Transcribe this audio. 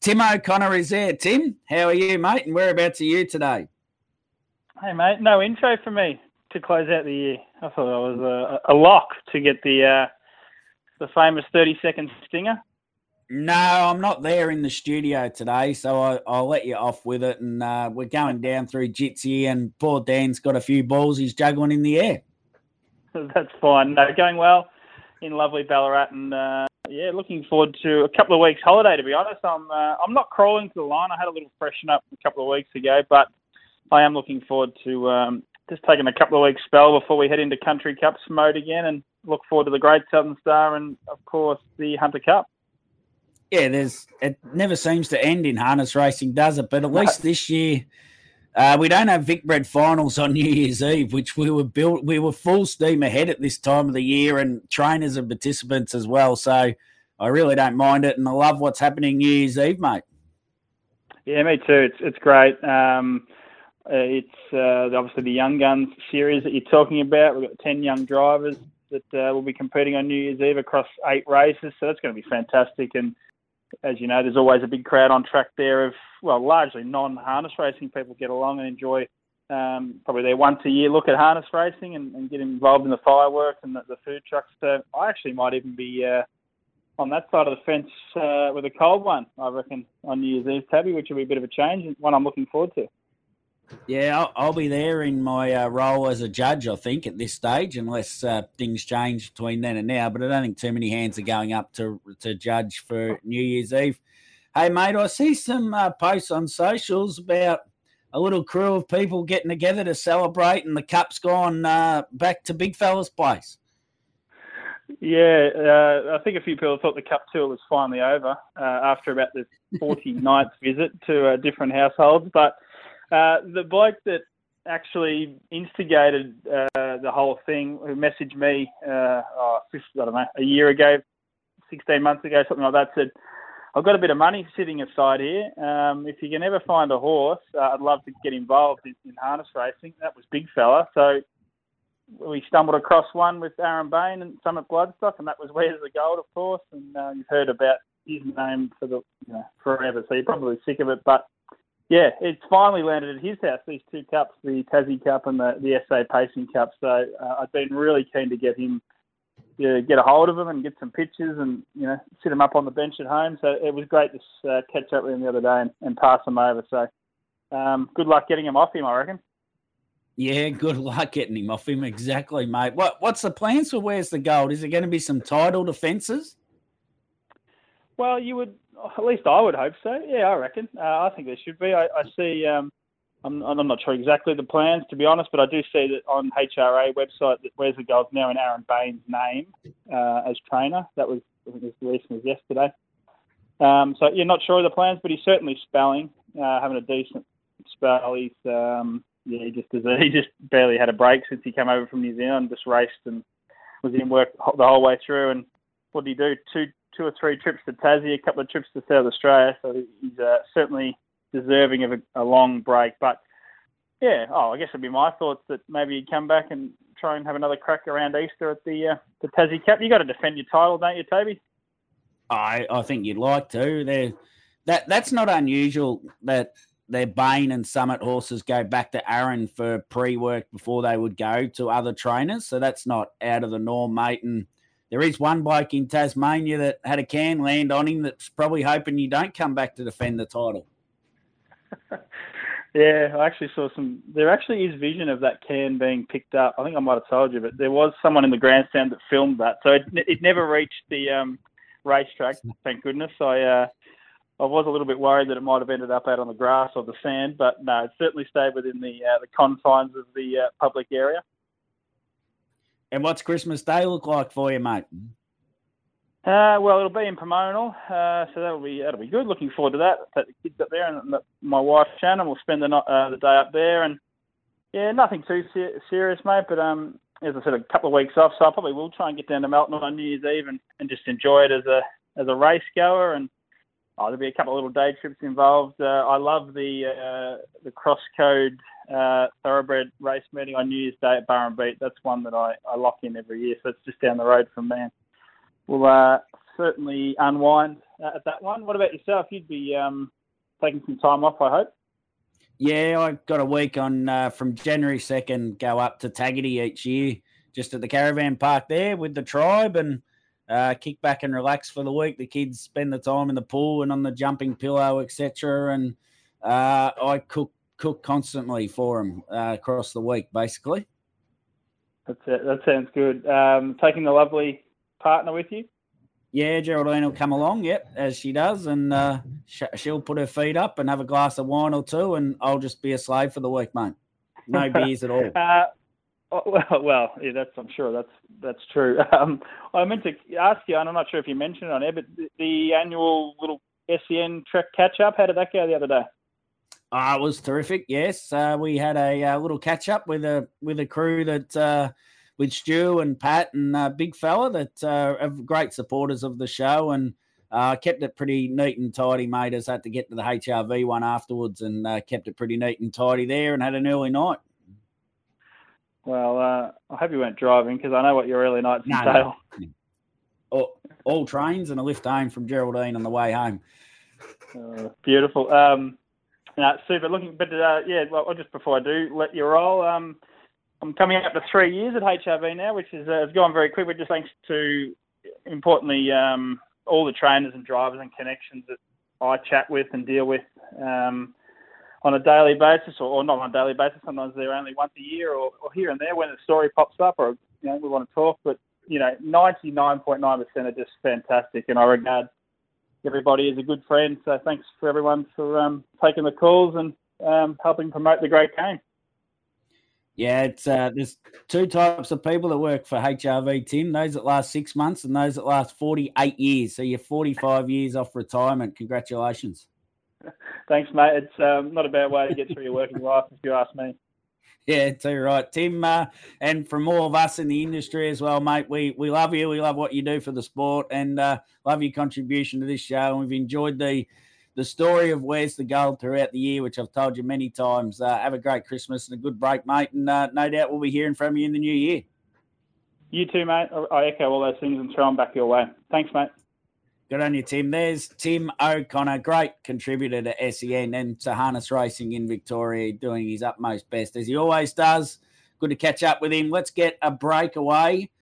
Tim O'Connor is there. Tim, how are you, mate? And whereabouts are you today? Hey, mate. No intro for me to close out the year. I thought I was a, a lock to get the uh, the famous thirty second stinger. No, I'm not there in the studio today, so I, will let you off with it. And uh, we're going down through Jitsi, and poor Dan's got a few balls he's juggling in the air. That's fine. No, going well in lovely Ballarat, and uh, yeah, looking forward to a couple of weeks holiday. To be honest, I'm uh, I'm not crawling to the line. I had a little freshen up a couple of weeks ago, but I am looking forward to um, just taking a couple of weeks spell before we head into Country Cups mode again, and look forward to the Great Southern Star and of course the Hunter Cup. Yeah, there's it never seems to end in harness racing, does it? But at least this year. Uh, we don't have Vicbred finals on New Year's Eve, which we were built. We were full steam ahead at this time of the year, and trainers and participants as well. So I really don't mind it, and I love what's happening New Year's Eve, mate. Yeah, me too. It's it's great. Um, uh, it's uh, obviously the Young Guns series that you're talking about. We've got ten young drivers that uh, will be competing on New Year's Eve across eight races, so that's going to be fantastic. And as you know, there's always a big crowd on track there of, well, largely non-harness racing people get along and enjoy um, probably their once a year look at harness racing and, and get involved in the fireworks and the, the food trucks. So I actually might even be uh, on that side of the fence uh, with a cold one, I reckon, on New Year's Eve, Tabby, which will be a bit of a change and one I'm looking forward to. Yeah, I'll, I'll, be there in my uh, role as a judge, I think, at this stage, unless uh, things change between then and now. But I don't think too many hands are going up to to judge for New Year's Eve. Hey, mate, I see some uh, posts on socials about a little crew of people getting together to celebrate, and the cup's gone uh, back to Big Fella's place. Yeah, uh, I think a few people thought the cup tour was finally over uh, after about the 49th visit to different households, but uh, the bloke that actually instigated uh, the whole thing, who messaged me, uh, oh, I don't know, a year ago, 16 months ago, something like that, said, I've got a bit of money sitting aside here. Um, if you can ever find a horse, uh, I'd love to get involved in, in, harness racing. That was big fella. So we stumbled across one with Aaron Bain and Summit Bloodstock, and that was Where's the Gold, of course. And uh, you've heard about his name for the you know, forever, so you're probably sick of it. But yeah, it's finally landed at his house. These two cups, the Tassie Cup and the the SA Pacing Cup. So uh, I've been really keen to get him, yeah, get a hold of him and get some pictures and you know sit him up on the bench at home. So it was great to uh, catch up with him the other day and, and pass him over. So um, good luck getting him off him, I reckon. Yeah, good luck getting him off him. Exactly, mate. What what's the plans for Where's the Gold? Is it going to be some title defences? Well, you would at least I would hope so. Yeah, I reckon. Uh, I think there should be. I, I see. Um, I'm, I'm, not sure exactly the plans to be honest, but I do see that on HRA website that Where's the Gold's now in Aaron Bain's name uh, as trainer. That was I think the release was yesterday. Um, so you're not sure of the plans, but he's certainly spelling, uh, having a decent spell. He's um, yeah, he just he just barely had a break since he came over from New Zealand. Just raced and was in work the whole way through. And what did he do? Two two or three trips to Tassie, a couple of trips to South Australia. So he's uh, certainly deserving of a, a, long break. But yeah, oh, I guess it'd be my thoughts that maybe you'd come back and try and have another crack around Easter at the uh, the Tassie Cup. You got to defend your title, don't you, Toby? I I think you'd like to. There, that that's not unusual that their Bain and Summit horses go back to Aaron for pre-work before they would go to other trainers. So that's not out of the norm, mate. And there is one bloke in Tasmania that had a can land on him that's probably hoping you don't come back to defend the title. yeah, I actually saw some. There actually is vision of that can being picked up. I think I might have told you, but there was someone in the grandstand that filmed that. So it, it never reached the um, racetrack. Thank goodness. I uh, I was a little bit worried that it might have ended up out on the grass or the sand, but no, it certainly stayed within the uh, the confines of the uh, public area. And what's Christmas Day look like for you, mate? Uh, well, it'll be in Pomonal, uh, so that'll be that'll be good. Looking forward to that. Take the kids up there, and my wife Shannon will spend the uh, the day up there. And yeah, nothing too ser- serious, mate. But um, as I said, a couple of weeks off, so I probably will try and get down to Melton on New Year's Eve and, and just enjoy it as a as a race goer. And oh, there'll be a couple of little day trips involved. Uh, I love the uh, the cross code uh, thoroughbred race meeting on New Year's Day at Burrumbeet. That's one that I, I lock in every year, so it's just down the road from me we'll uh, certainly unwind uh, at that one. What about yourself? You'd be um, taking some time off, I hope. Yeah, I've got a week on uh, from January 2nd, go up to Tagaty each year, just at the caravan park there with the tribe and uh, kick back and relax for the week. The kids spend the time in the pool and on the jumping pillow, etc. And uh, I cook cook constantly for them uh, across the week, basically. That's it. That sounds good. Um, taking the lovely partner with you? Yeah, Geraldine will come along, yep, as she does, and uh, she'll put her feet up and have a glass of wine or two, and I'll just be a slave for the week, mate. No beers at all. Uh, oh, well, well, yeah, that's I'm sure that's that's true. Um, I meant to ask you, and I'm not sure if you mentioned it on air, but the, the annual little SEN Track catch up. How did that go the other day? Uh, it was terrific. Yes, uh, we had a, a, uh, little catch up with a with a crew that uh, with Stu and Pat and uh, Big Fella that uh, are great supporters of the show and uh, kept it pretty neat and tidy, mate. Us had to get to the HRV one afterwards and uh, kept it pretty neat and tidy there and had an early night. Well, uh, I hope you weren't driving because I know what your early nights no, entail. No. All, all, trains and a lift home from Geraldine on the way home. Uh, beautiful. Um, no, super. Looking, but uh, yeah. Well, just before I do let you roll, um, I'm coming up to three years at HRV now, which is, uh, has gone very quick. But just thanks to, importantly, um, all the trainers and drivers and connections that I chat with and deal with um, on a daily basis, or, or, not on a daily basis. Sometimes they're only once a year, or, or here and there when a story pops up, or you know we want to talk. But you know, 99.9% are just fantastic, and I regard everybody as a good friend. So thanks for everyone for um, taking the calls and um, helping promote the great game. Yeah, it's uh, there's two types of people that work for HRV, Tim. Those that last six months and those that last 48 years. So you're 45 years off retirement. Congratulations. Thanks, mate. It's um, not a bad way to get through your working life, if you ask me. Yeah, too right, Tim. Uh, and from all of us in the industry as well, mate, we we love you. We love what you do for the sport, and uh, love your contribution to this show. And we've enjoyed the the story of where's the gold throughout the year, which I've told you many times. Uh, have a great Christmas and a good break, mate. And uh, no doubt we'll be hearing from you in the new year. You too, mate. I echo all those things and throw them back your way. Thanks, mate. Good on you, Tim. There's Tim O'Connor, great contributor to SEN and to harness racing in Victoria, doing his utmost best as he always does. Good to catch up with him. Let's get a break away